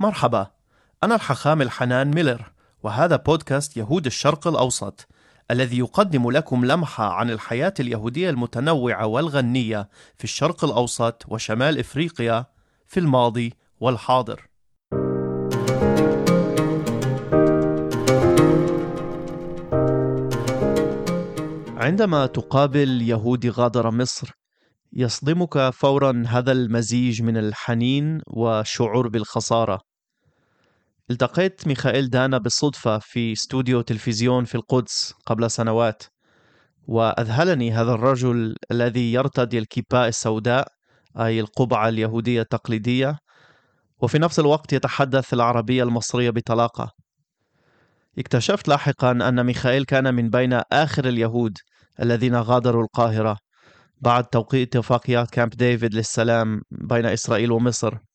مرحبا. أنا الحخام الحنان ميلر وهذا بودكاست يهود الشرق الأوسط الذي يقدم لكم لمحة عن الحياة اليهودية المتنوعة والغنية في الشرق الأوسط وشمال إفريقيا في الماضي والحاضر. عندما تقابل يهودي غادر مصر يصدمك فورا هذا المزيج من الحنين والشعور بالخسارة. التقيت ميخائيل دانا بالصدفة في استوديو تلفزيون في القدس قبل سنوات وأذهلني هذا الرجل الذي يرتدي الكيباء السوداء أي القبعة اليهودية التقليدية وفي نفس الوقت يتحدث العربية المصرية بطلاقة. اكتشفت لاحقا أن ميخائيل كان من بين آخر اليهود الذين غادروا القاهرة بعد توقيع اتفاقيات كامب ديفيد للسلام بين إسرائيل ومصر.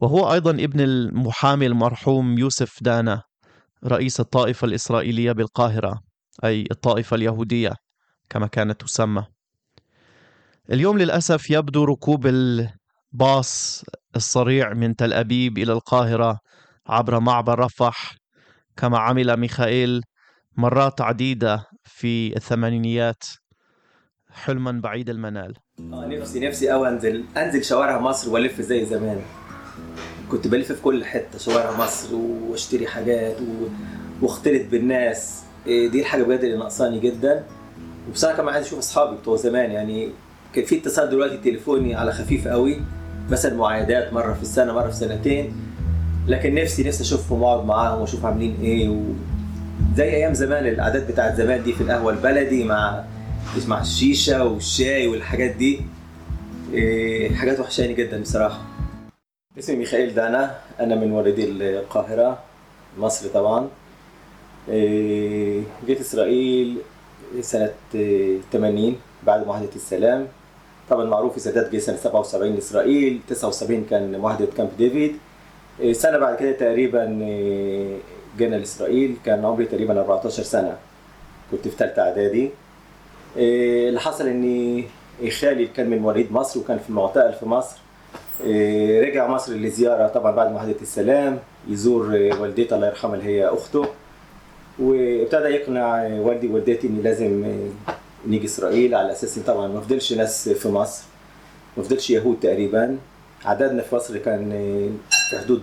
وهو أيضا ابن المحامي المرحوم يوسف دانا رئيس الطائفة الإسرائيلية بالقاهرة أي الطائفة اليهودية كما كانت تسمى. اليوم للأسف يبدو ركوب الباص الصريع من تل أبيب إلى القاهرة عبر معبر رفح كما عمل ميخائيل مرات عديدة في الثمانينيات حلما بعيد المنال. آه نفسي نفسي قوي انزل أنزل شوارع مصر وألف زي زمان. كنت بلف في كل حتة شوارع مصر وأشتري حاجات و... واختلط بالناس. إيه، دي الحاجة بجد اللي ناقصاني جدا. وبصراحة كمان عايز أشوف أصحابي بتوع زمان يعني كان في اتصال دلوقتي تليفوني على خفيف قوي مثلا معايدات مرة في السنة مرة في سنتين. لكن نفسي نفسي أشوفهم وأقعد معاهم وأشوف عاملين إيه و... زي أيام زمان العادات بتاعت زمان دي في القهوة البلدي مع مع الشيشة والشاي والحاجات دي. إيه حاجات وحشاني جدا بصراحة. اسمي ميخائيل دانا أنا من مواليدي القاهرة مصر طبعا. إيه جيت إسرائيل سنة 80 بعد معاهدة السلام. طبعا معروف السادات جه سنة 77 إسرائيل 79 كان معاهدة كامب ديفيد. إيه سنة بعد كده تقريبا إيه جينا لإسرائيل كان عمري تقريبا 14 سنة. كنت في ثالثه إعدادي. إيه اللي حصل ان خالي كان من مواليد مصر وكان في المعتقل في مصر. رجع مصر لزيارة طبعا بعد معاهدة السلام يزور والدتي الله يرحمها اللي هي أخته وابتدى يقنع والدي ووالدتي ان لازم نيجي إسرائيل على أساس طبعا ما فضلش ناس في مصر ما فضلش يهود تقريبا. عددنا في مصر كان في حدود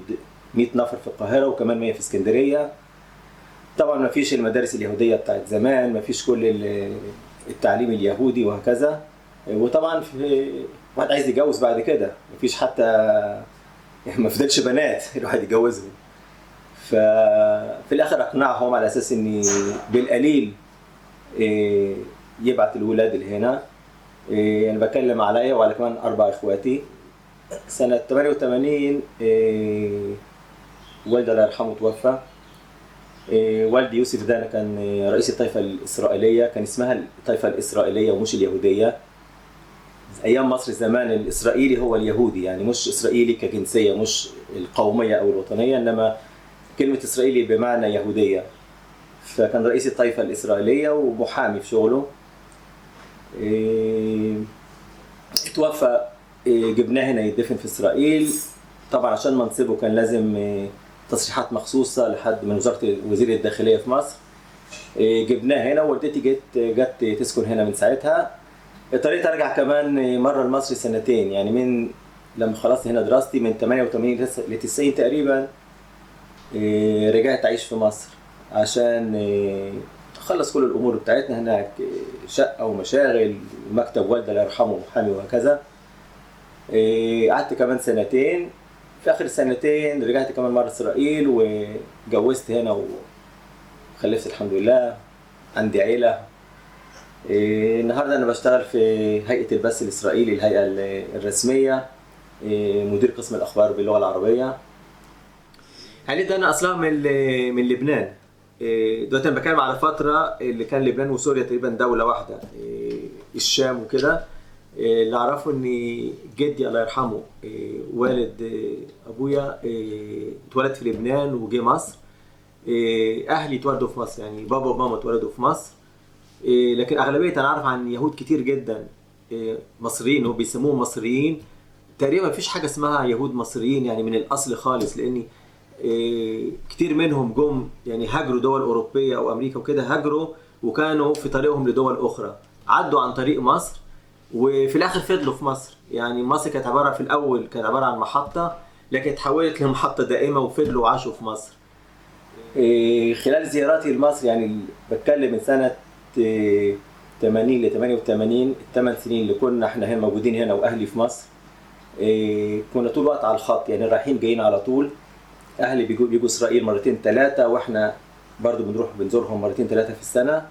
100 نفر في القاهرة وكمان 100 في اسكندرية. طبعا ما فيش المدارس اليهودية بتاعت زمان ما فيش كل التعليم اليهودي وهكذا. وطبعا في واحد عايز يتجوز بعد كده. مفيش حتى ما فضلش بنات الواحد يتجوزهم. ففي الآخر أقنعهم على أساس إني بالقليل يبعت الولاد اللي هنا. أنا بتكلم عليا وعلى كمان أربع إخواتي. سنة 88 والدي الله يرحمه توفى. والدي يوسف دانا كان رئيس الطائفة الإسرائيلية كان اسمها الطائفة الإسرائيلية ومش اليهودية. أيام مصر زمان الإسرائيلي هو اليهودي يعني مش إسرائيلي كجنسية مش القومية أو الوطنية إنما كلمة إسرائيلي بمعنى يهودية. فكان رئيس الطائفة الإسرائيلية ومحامي في شغله. توفى جبناه هنا يدفن في إسرائيل. طبعا عشان منصبه كان لازم تصريحات مخصوصة لحد من وزارة وزير الداخلية في مصر. جبناه هنا ووالدتي جت جت تسكن هنا من ساعتها. اضطريت ارجع كمان مرة لمصر سنتين. يعني من لما خلصت هنا دراستي من 88 ل 90 تقريبا رجعت أعيش في مصر عشان اخلص كل الأمور بتاعتنا هناك شقة ومشاغل ومكتب والدي الله يرحمه محامي وهكذا. قعدت كمان سنتين. في آخر السنتين رجعت كمان مرة إسرائيل وجوزت هنا وخلفت الحمد لله. عندي عيلة. النهارده أنا بشتغل في هيئة البث الإسرائيلي الهيئة الرسمية إيه مدير قسم الأخبار باللغة العربية. هل ده أنا أصلا من من لبنان؟ إيه دلوقتي أنا بتكلم على فترة اللي كان لبنان وسوريا تقريبا دولة واحدة الشام وكده. اللي أعرفه إن جدي الله يرحمه والد أبويا اتولد في لبنان وجه مصر. أهلي اتولدوا في مصر يعني بابا وماما اتولدوا في مصر. لكن أغلبية أنا أعرف عن يهود كتير جدا مصريين هو بيسموهم مصريين. تقريبا مفيش حاجة اسمها يهود مصريين يعني من الأصل خالص لأني آه، كتير منهم جم يعني هاجروا دول أوروبية أو أمريكا وكده هاجروا وكانوا في طريقهم لدول أخرى. عدوا عن طريق مصر وفي الآخر فضلوا في مصر. يعني مصر كانت عبارة في الأول كانت عبارة عن محطة لكن اتحولت لمحطة دائمة وفضلوا وعاشوا في مصر. إيه، خلال زياراتي لمصر يعني بتكلم من سنة إيه، 80 ل 88 الثمان سنين اللي كنا إحنا هنا موجودين هنا وأهلي في مصر. إيه، كنا طول الوقت على الخط يعني رايحين جايين على طول. أهلي بيجوا بيجوا إسرائيل مرتين ثلاثة وإحنا برضو بنروح بنزورهم مرتين ثلاثة في السنة.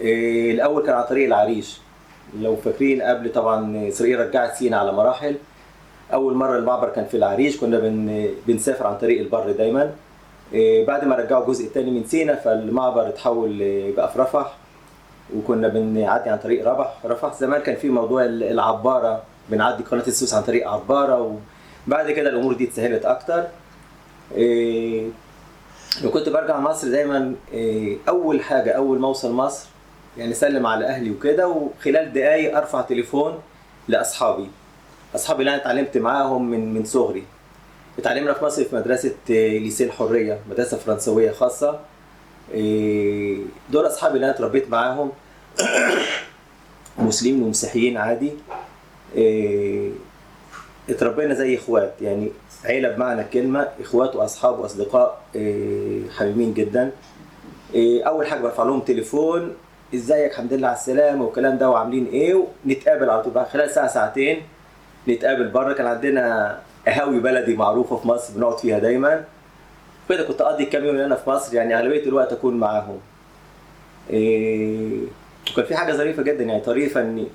إيه، الأول كان على طريق العريش. لو فاكرين قبل طبعا إسرائيل رجعت سينا على مراحل. أول مرة المعبر كان في العريش كنا بن بنسافر عن طريق البر دايما. إيه، بعد ما رجعوا الجزء الثاني من سينا فالمعبر اتحول بقى في رفح. وكنا بنعدي عن طريق رفح رفح زمان كان في موضوع ال- العبارة بنعدي قناة السويس عن طريق عبارة وبعد كده الأمور دي اتسهلت أكتر. إيه، لو كنت برجع مصر دايما إيه، أول حاجة أول ما أوصل مصر يعني أسلم على أهلي وكده وخلال دقايق أرفع تليفون لأصحابي. أصحابي اللي أنا اتعلمت معاهم من من صغري. اتعلمنا في مصر في مدرسة إيه، ليسيه الحرية مدرسة فرنسوية خاصة. إيه، دول أصحابي اللي أنا اتربيت معاهم. مسلمين ومسيحيين عادي. إيه، اتربينا زي إخوات. يعني عيلة بمعنى الكلمة إخوات وأصحاب وأصدقاء إيه، حبيبين جدا. إيه، أول حاجة برفع لهم تليفون إزيك؟ الحمد لله على السلامة والكلام ده وعاملين إيه؟ ونتقابل على طول. خلال ساعة ساعتين نتقابل بره. كان عندنا قهاوي بلدي معروفة في مصر بنقعد فيها دايما. كده كنت أقضي كام يوم هنا في مصر يعني أغلبية الوقت أكون معاهم. إيه وكان في حاجة ظريفة جدا يعني طريفه ان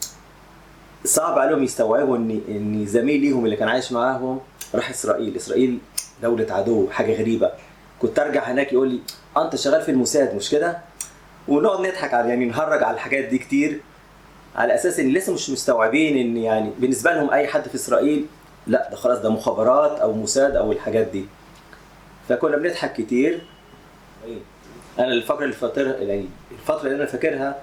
صعب عليهم يستوعبوا ان ان زميل ليهم اللي كان عايش معاهم. راح إسرائيل إسرائيل دولة عدو حاجة غريبة. كنت أرجع هناك يقول لي آه أنت شغال في الموساد مش كده؟ ونقعد نضحك على يعني نهرج على الحاجات دي كتير على أساس إن لسه مش مستوعبين إن يعني بالنسبة لهم أي حد في إسرائيل لأ ده خلاص ده مخابرات أو موساد أو الحاجات دي. فكنا بنضحك كتير. أنا الفترة اللي فاكرها يعني الفترة اللي أنا فاكرها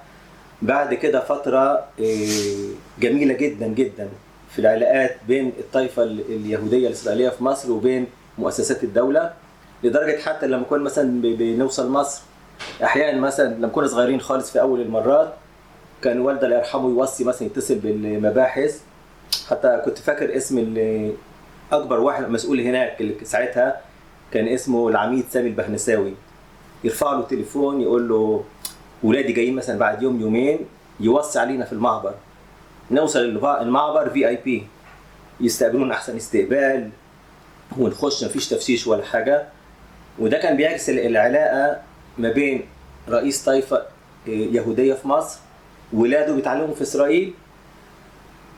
بعد كده فترة إيه، جميلة جدا جدا في العلاقات بين الطائفه ال- اليهودية الإسرائيلية في مصر وبين مؤسسات الدولة لدرجة حتى لما كنا مثلا بنوصل مصر أحيانا مثلا لما كنا صغيرين خالص في أول المرات كان والدي الله يرحمه يوصي مثلا يتصل بالمباحث. حتى كنت فاكر اسم أكبر واحد مسؤول هناك اللي ساعتها كان اسمه العميد سامي البهنساوي. يرفع له تليفون يقول له ولادي جايين مثلا بعد يوم يومين يوصي علينا في المعبر. نوصل المعبر في اي بي يستقبلون أحسن استقبال ونخش مفيش تفتيش ولا حاجة. وده كان بيعكس ال- العلاقة ما بين رئيس طائفة إيه، يهودية في مصر ولاده بيتعلموا في إسرائيل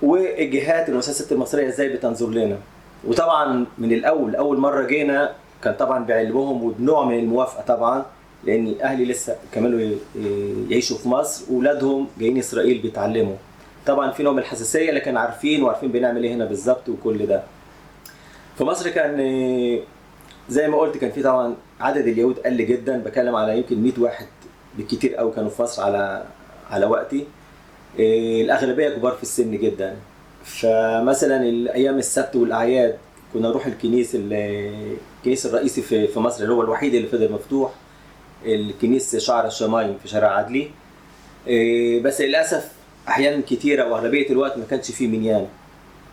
والجهات المؤسسات المصرية إزاي بتنظر لنا. وطبعا من الأول أول مرة جينا كان طبعا بعلمهم وبنوع من الموافقة طبعا لأن أهلي لسه كملوا يعيشوا في مصر واولادهم جايين إسرائيل بيتعلموا. طبعا في نوع من الحساسية لكن عارفين وعارفين بنعمل إيه هنا بالظبط وكل ده. في مصر كان زي ما قلت كان في طبعا عدد اليهود قل جدا. بكلم على يمكن 100 واحد بالكتير قوي كانوا في مصر على على وقتي. الأغلبية كبار في السن جدا. فمثلا الأيام السبت والأعياد كنا نروح الكنيس ال- الكنيس الرئيسي في في مصر اللي هو الوحيد اللي فضل مفتوح الكنيس شعر الشمايم في شارع عدلي. إيه، بس للأسف أحيانا كتيرة وأغلبية الوقت ما كانش فيه منيان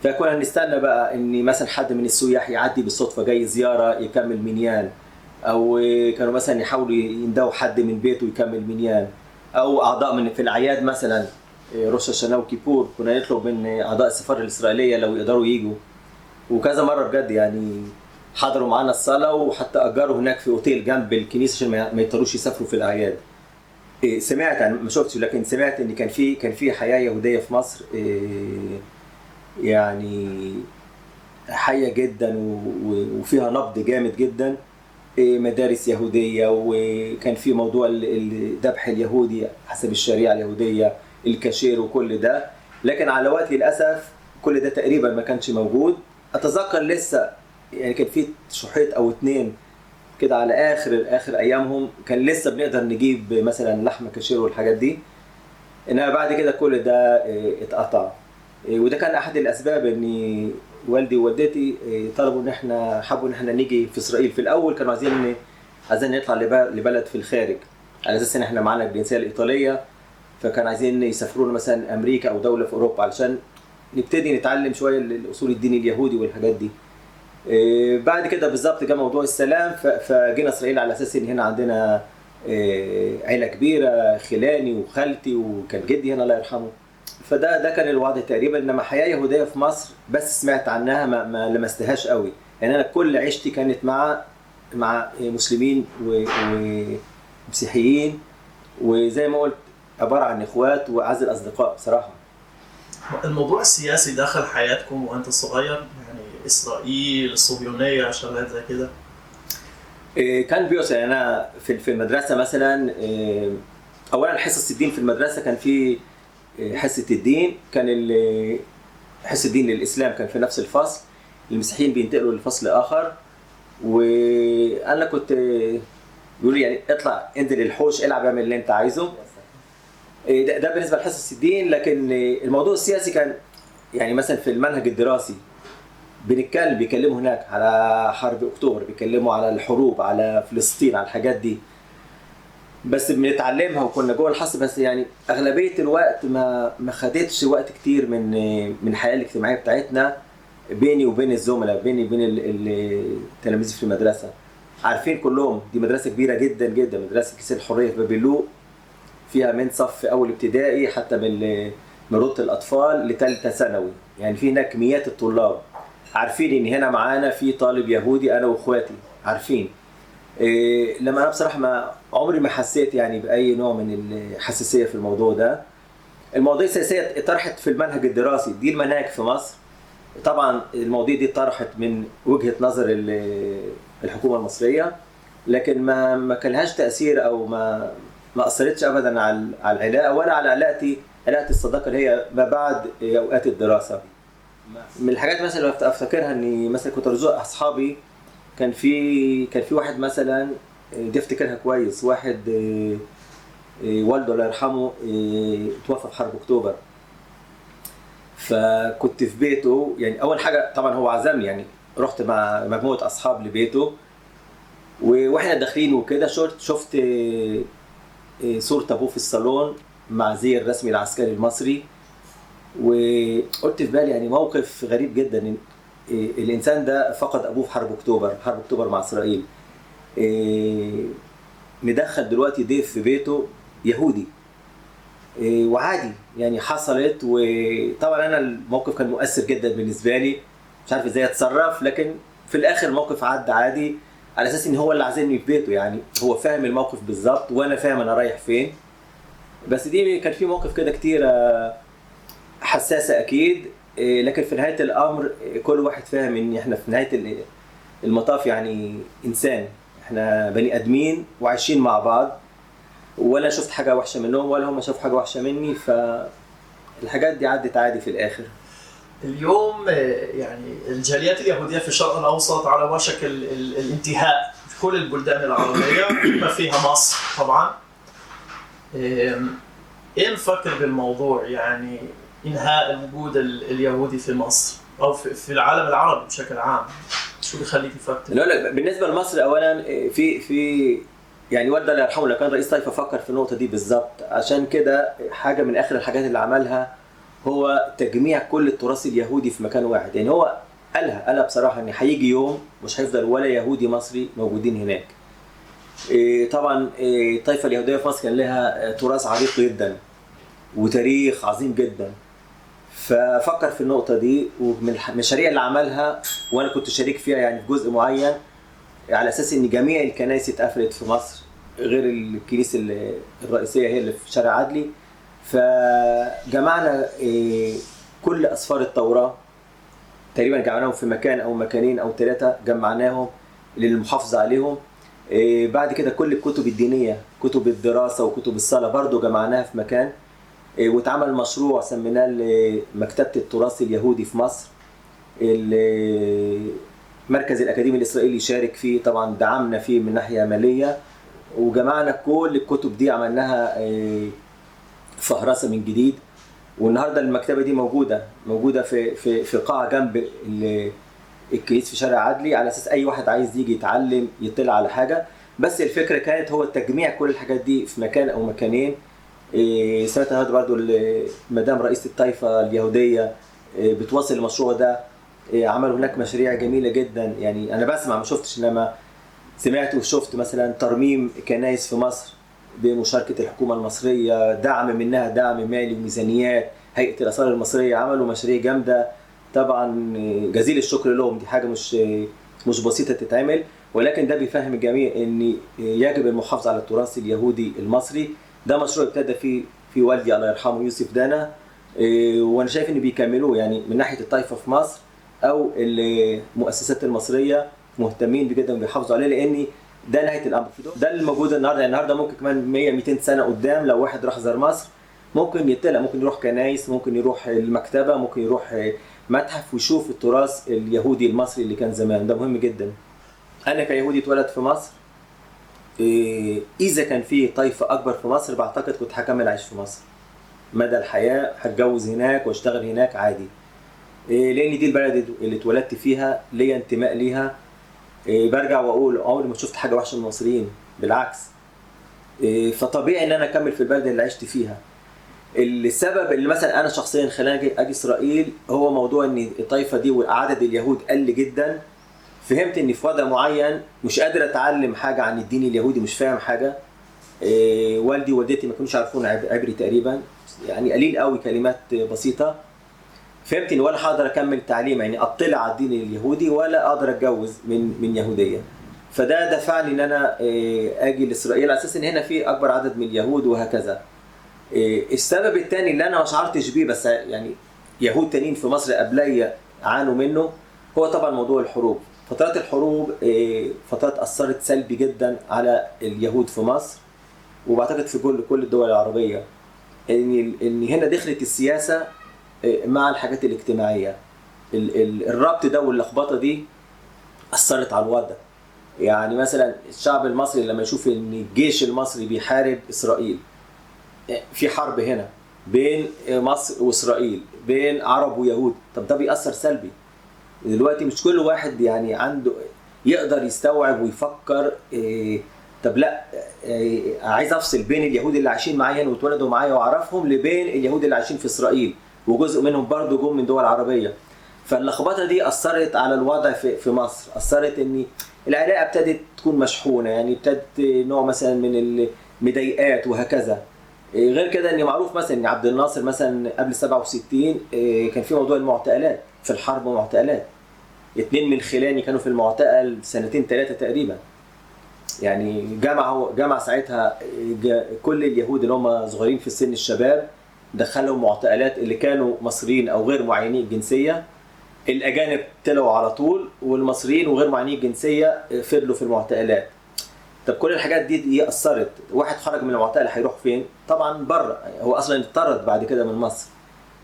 فكنا نستنى بقى إن مثلا حد من السياح يعدي بالصدفة جاي زيارة يكمل منيان أو كانوا مثلا يحاولوا يندوا حد من بيته يكمل منيان أو أعضاء من في الأعياد مثلا إيه، روش الشنا وكيبور كنا نطلب من أعضاء السفارة الإسرائيلية لو يقدروا يجوا وكذا مرة بجد يعني حضروا معانا الصلاة وحتى أجروا هناك في أوتيل جنب الكنيسة عشان ما يضطروش يسافروا في الأعياد. إيه، سمعت أنا ما شفتش لكن سمعت إن كان في كان في حياة يهودية في مصر إيه، يعني حيه جدا وفيها نبض جامد جدا إيه، مدارس يهودية وكان في موضوع ال- الذبح اليهودي حسب الشريعة اليهودية الكاشير وكل ده. لكن على وقت للأسف كل ده تقريبا ما كانش موجود. أتذكر لسه يعني كان في شحيط أو اتنين كده على آخر آخر أيامهم كان لسه بنقدر نجيب مثلا لحمة كاشير والحاجات دي. إنما بعد كده كل ده إيه، اتقطع. إيه، وده كان أحد الأسباب إن والدي ووالدتي آه، طلبوا إن إحنا حبوا إن إحنا نيجي في إسرائيل. في الأول كانوا عايزين عايزين نطلع لب- لبلد في الخارج على أساس إن إحنا معانا الجنسية الإيطالية. فكانوا عايزين يسافرونا مثلا أمريكا أو دولة في أوروبا علشان نبتدي نتعلم شوية الأصول الدين اليهودي والحاجات دي. آه، بعد كده بالظبط جه موضوع السلام فجينا إسرائيل على أساس إن هنا عندنا آه، عيلة كبيرة خلاني وخالتي وكان جدي هنا الله يرحمه. فده ده كان الوضع تقريبا. إنما حياة يهودية في مصر بس سمعت عنها ما, ما لمستهاش قوي. يعني أنا كل عيشتي كانت مع مع مسلمين ومسيحيين. وزي ما قلت عبارة عن إخوات وأعز الأصدقاء بصراحة. الموضوع السياسي دخل حياتكم وأنت صغير؟ يعني إسرائيل الصهيونية شغلات زي كده؟ إيه، كان بيوصل يعني أنا في المدرسة مثلا إيه، اولا حصص الدين في المدرسة كان في إيه، حصة الدين كان حصة الدين للإسلام كان في نفس الفصل المسيحيين بينتقلوا لفصل آخر وأنا كنت لي يعني اطلع انزل الحوش العب اعمل اللي أنت عايزه. ده, ده بالنسبة لحصص الدين لكن إيه، الموضوع السياسي كان يعني مثلا في المنهج الدراسي بنتكلم بيكلموا هناك على حرب أكتوبر بيكلموا على الحروب على فلسطين على الحاجات دي. بس بنتعلمها وكنا جوه الحصل بس يعني أغلبية الوقت ما ما خدتش وقت كتير من من الحياة الاجتماعية بتاعتنا بيني وبين الزملاء بيني وبين ال- ال- التلاميذ في المدرسة. عارفين كلهم دي مدرسة كبيرة جدا جدا مدرسة كيس الحرية في بابلوق فيها من صف أول ابتدائي حتى روضه الأطفال لثالثه ثانوي. يعني في هناك مئات الطلاب. عارفين إن هنا معانا في طالب يهودي أنا وإخواتي. عارفين. إيه لما أنا بصراحة ما عمري ما حسيت يعني بأي نوع من الحساسية في الموضوع ده. المواضيع السياسية طرحت في المنهج الدراسي. دي المناهج في مصر. طبعا المواضيع دي طرحت من وجهة نظر ال- الحكومة المصرية. لكن ما ما كان لهاش تأثير أو ما ما أثرتش ابدا على على العلاقة ولا على علاقتي علاقة الصداقة اللي هي ما بعد أوقات الدراسة. من الحاجات مثلا اللي أفتكرها إني مثلا كنت أرزق أصحابي كان في كان في واحد مثلا دي افتكرها كويس. واحد آه، آه، والده الله يرحمه آه، توفى في حرب أكتوبر. فكنت في بيته. يعني أول حاجة طبعا هو عزمني. يعني رحت مع مجموعة أصحاب لبيته. وإحنا داخلين وكده شفت شفت آه، صورة أبوه في الصالون مع زي الرسمي العسكري المصري. وقلت في بالي يعني موقف غريب جدا إيه، الإنسان ده فقد أبوه في حرب أكتوبر حرب أكتوبر مع إسرائيل. إيه، مدخل دلوقتي ضيف في بيته يهودي. إيه، وعادي يعني حصلت. وطبعا أنا الموقف كان مؤثر جدا بالنسبة لي. مش عارف إزاي أتصرف لكن في الآخر الموقف عدى عادي. على أساس إن هو اللي عازمني في بيته يعني هو فاهم الموقف بالظبط وأنا فاهم أنا رايح فين. بس دي كان في موقف كده كتير آه، حساسة أكيد إيه، لكن في نهاية الأمر إيه، كل واحد فاهم إن إحنا في نهاية ال- المطاف يعني إنسان. إحنا بني آدمين وعايشين مع بعض ولا شفت حاجة وحشة منهم ولا هم شافوا حاجة وحشة مني فالحاجات دي عدت عادي في الآخر. اليوم آه، يعني الجاليات اليهودية في الشرق الأوسط على وشك ال- ال- الانتهاء في كل البلدان العربية بما فيها مصر طبعا. إيه نفكر بالموضوع؟ يعني إنهاء الوجود ال- اليهودي في مصر أو في, في العالم العربي بشكل عام. شو بيخليك تفكر؟ لا لا بالنسبة لمصر اولا إيه، في في يعني والده الله يرحمه لو كان رئيس طائفه فكر في النقطة دي بالظبط. عشان كده حاجة من آخر الحاجات اللي عملها هو تجميع كل التراث اليهودي في مكان واحد. يعني هو قالها قالها بصراحة إن هيجي يوم مش هيفضل ولا يهودي مصري موجودين هناك. إيه، طبعا إيه، الطائفة اليهودية في مصر كان لها آه، تراث عريق جدا وتاريخ عظيم جدا. ففكر في النقطة دي ومن المشاريع اللي عملها وأنا كنت شريك فيها يعني في جزء معين على أساس إن جميع الكنائس اتقفلت في مصر غير الكنيسة ال- الرئيسية هي اللي في شارع عدلي. فجمعنا إيه، كل أسفار التوراة تقريبا جمعناهم في مكان أو مكانين أو ثلاثة جمعناهم للمحافظة عليهم. إيه، بعد كده كل الكتب الدينية كتب الدراسة وكتب الصلاة برضو جمعناها في مكان. إيه، واتعمل مشروع سميناه مكتبه التراث اليهودي في مصر المركز الأكاديمي الإسرائيلي شارك فيه. طبعا دعمنا فيه من ناحية مالية. وجمعنا كل الكتب دي عملناها فهرسه من جديد. والنهاردة المكتبة دي موجودة موجودة في في في قاعة جنب ال- الكنيس في شارع عدلي على أساس أي واحد عايز يجي يتعلم يطلع على حاجة. بس الفكرة كانت هو تجميع كل الحاجات دي في مكان أو مكانين. إيه، سمعت النهارده برضو مدام رئيسة الطائفة اليهودية إيه، بتواصل المشروع ده. إيه، عملوا هناك مشاريع جميلة جدا. يعني أنا بسمع ما شفتش إنما سمعت وشفت مثلا ترميم كنايس في مصر. بمشاركة الحكومة المصرية دعم منها دعم مالي وميزانيات هيئة الآثار المصرية عملوا مشاريع جامدة. طبعا جزيل الشكر لهم دي حاجة مش مش بسيطة تتعمل. ولكن ده بيفهم الجميع إن يجب المحافظة على التراث اليهودي المصري. ده مشروع ابتدى فيه في والدي الله يرحمه يوسف دانا. إيه، وأنا شايف إن بيكملوه. يعني من ناحية الطائفه في مصر أو المؤسسات المصرية مهتمين جدا بيحافظوا عليه لأن ده نهاية الأمر. ده اللي موجود النهارده. يعني النهارده ممكن كمان 100 200 سنة قدام لو واحد راح زار مصر ممكن يطلع ممكن يروح كنايس ممكن يروح المكتبة ممكن يروح متحف ويشوف التراث اليهودي المصري اللي كان زمان. ده مهم جدا. أنا كيهودي اتولد في مصر. إيه، إذا كان في طائفه أكبر في مصر بعتقد كنت هكمل عايش في مصر. مدى الحياة هتجوز هناك واشتغل هناك عادي. إيه، لأن دي البلد اللي اتولدت فيها ليا انتماء ليها. برجع وأقول عمري ما شفت حاجة وحشة من المصريين. بالعكس. إيه، فطبيعي إن أنا أكمل في البلد اللي عشت فيها. السبب اللي مثلا أنا شخصيا خلاني أجي إسرائيل هو موضوع إن الطائفة دي وعدد اليهود قل جدا. فهمت إني في وضع معين مش قادر أتعلم حاجة عن الدين اليهودي مش فاهم حاجة. إيه والدي ووالدتي ما كانوش يعرفون عب- عبري تقريبا. يعني قليل قوي كلمات بسيطة. فهمت إني ولا هقدر أكمل تعليم يعني أطلع على الدين اليهودي ولا أقدر أتجوز من من يهودية. فده دفعني إن أنا إيه، أجي لإسرائيل على أساس إن هنا في أكبر عدد من اليهود وهكذا. إيه، السبب الثاني اللي أنا ما شعرتش بيه بس يعني يهود تانيين في مصر قبليا عانوا منه هو طبعا موضوع الحروب. فترات الحروب إيه، فترات أثرت سلبي جدا على اليهود في مصر وبعتقد في كل كل الدول العربية. إن إن هنا دخلت السياسة مع الحاجات الاجتماعية. ال- ال- الربط ده واللخبطة دي أثرت على الوضع. يعني مثلا الشعب المصري لما يشوف إن الجيش المصري بيحارب إسرائيل في حرب هنا بين مصر وإسرائيل بين عرب ويهود. طب ده بيأثر سلبي. دلوقتي مش كل واحد يعني عنده يقدر يستوعب ويفكر إيه طب لأ إيه عايز أفصل بين اليهود اللي عايشين معايا واتولدوا معايا وأعرفهم لبين اليهود اللي عايشين في إسرائيل. وجزء منهم برضه جم من دول عربية. فاللخبطة دي أثرت على الوضع في في مصر. أثرت إن العلاقة ابتدت تكون مشحونة يعني ابتدت نوع مثلا من المضايقات وهكذا. إيه غير كده إن معروف مثلا إن عبد الناصر مثلا قبل 67 إيه كان في موضوع المعتقلات في الحرب معتقلات. اتنين من خلاني كانوا في المعتقل سنتين ثلاثة تقريبا. يعني جمع جمع ساعتها جا- كل اليهود اللي هم صغيرين في السن الشباب دخلهم معتقلات اللي كانوا مصريين أو غير معينين الجنسيه الأجانب طلعوا على طول والمصريين وغير معينين الجنسيه فضلوا في المعتقلات. طب كل الحاجات دي دي أثرت. واحد خرج من المعتقل هيروح فين؟ طبعا بره. هو أصلا اتطرد بعد كده من مصر.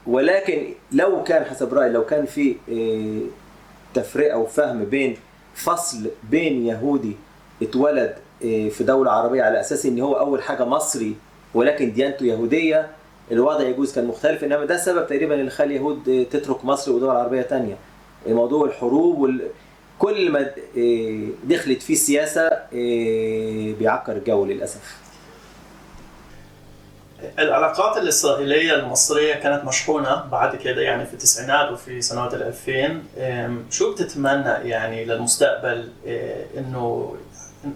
ولكن لو كان حسب رأيي لو كان في إيه، تفرقة وفهم بين فصل بين يهودي اتولد إيه، في دولة عربية على أساس إن هو أول حاجة مصري ولكن ديانته يهودية الوضع يجوز كان مختلف إنما ده السبب تقريبا اللي خلى اليهود إيه، تترك مصر ودول عربية تانية. موضوع الحروب وال... كل ما إيه، دخلت فيه السياسة إيه، بيعكر الجو للأسف. العلاقات الإسرائيلية المصرية كانت مشحونة بعد كده يعني في التسعينات وفي سنوات الألفين. شو بتتمنى يعني للمستقبل؟ إيه، إنه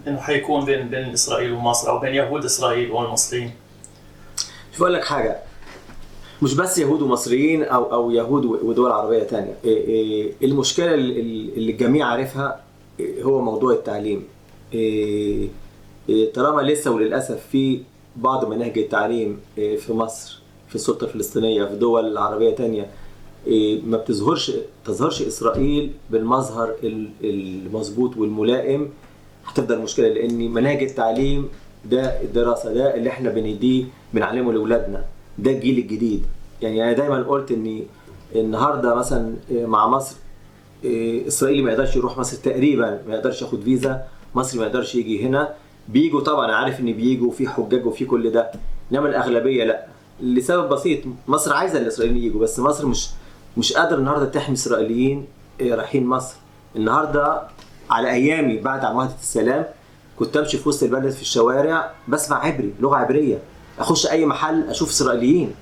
إنه حيكون بين بين إسرائيل ومصر أو بين يهود إسرائيل والمصريين؟ أقول لك حاجة. مش بس يهود ومصريين أو أو يهود ودول عربية تانية. إيه إيه المشكلة اللي الجميع عارفها إيه هو موضوع التعليم. طالما لسه وللأسف في بعض مناهج التعليم في مصر في السلطة الفلسطينية في دول عربية تانية ما بتظهرش تظهرش إسرائيل بالمظهر ال- المظبوط والملائم. هتفضل مشكلة لأن مناهج التعليم ده الدراسة ده اللي إحنا بنديه بنعلمه لأولادنا. ده الجيل الجديد. يعني أنا دايما قلت ان النهارده مثلا مع مصر إيه، إسرائيلي ما يقدرش يروح مصر تقريبا ما يقدرش ياخد فيزا. مصري ما يقدرش يجي هنا. بيجوا طبعا عارف إن بيجوا في حجاج وفي كل ده. إنما الأغلبية لأ. لسبب بسيط مصر عايزة الإسرائيليين يجوا بس مصر مش مش قادر النهارده تحمي إسرائيليين آه، رايحين مصر. النهارده على أيامي بعد معاهده السلام كنت امشي في وسط البلد في الشوارع بسمع عبري لغة عبرية. أخش أي محل أشوف إسرائيليين.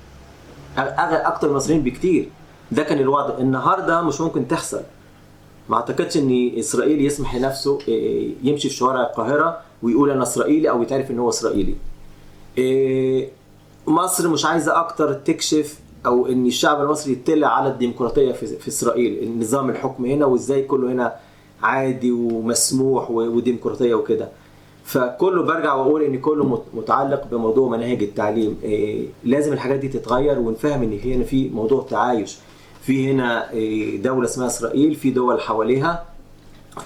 أكتر من المصريين بكتير. ده كان الوضع. النهارده مش ممكن تحصل. ما أعتقدش إن اسرائيل يسمح لنفسه يمشي في شوارع القاهرة ويقول أنا إسرائيلي أو يتعرف إن هو إسرائيلي. مصر مش عايزة أكتر تكشف أو إن الشعب المصري يطلع على الديمقراطية في, إسرائيل. النظام الحكم هنا وإزاي كله هنا عادي ومسموح وديمقراطية وكده. فكله برجع واقول إن كله مت- متعلق بموضوع مناهج التعليم. إيه، لازم الحاجات دي تتغير ونفهم إن هنا في موضوع تعايش. في هنا إيه، دولة اسمها إسرائيل في دول حواليها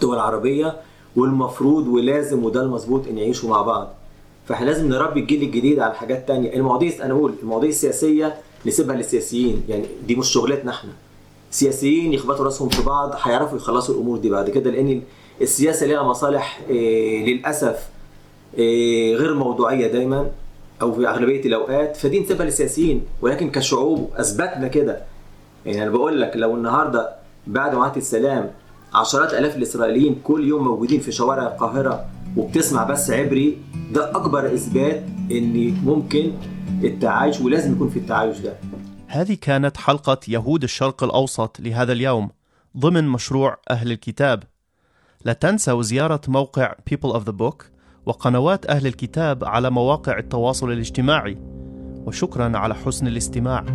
دول عربية والمفروض ولازم وده المظبوط إن يعيشوا مع بعض. فإحنا لازم نربي الجيل الجديد على حاجات تانية. المواضيع أنا أقول المواضيع السياسية نسيبها للسياسيين. يعني دي مش شغلتنا إحنا. سياسيين يخبطوا راسهم في بعض هيعرفوا يخلصوا الأمور دي بعد كده لأن السياسة ليها مصالح إيه، للأسف إيه، غير موضوعية دايما أو في أغلبية الأوقات. فدي نسيبها للسياسيين ولكن كشعوب أثبتنا كده. يعني أنا بقول لك لو النهارده بعد معاهدة السلام عشرات آلاف الإسرائيليين كل يوم موجودين في شوارع القاهرة وبتسمع بس عبري ده أكبر إثبات إن ممكن التعايش ولازم يكون في التعايش ده. هذه كانت حلقة يهود الشرق الأوسط لهذا اليوم ضمن مشروع أهل الكتاب. لا تنسوا زيارة موقع People of the Book وقنوات أهل الكتاب على مواقع التواصل الاجتماعي. وشكرا على حسن الاستماع.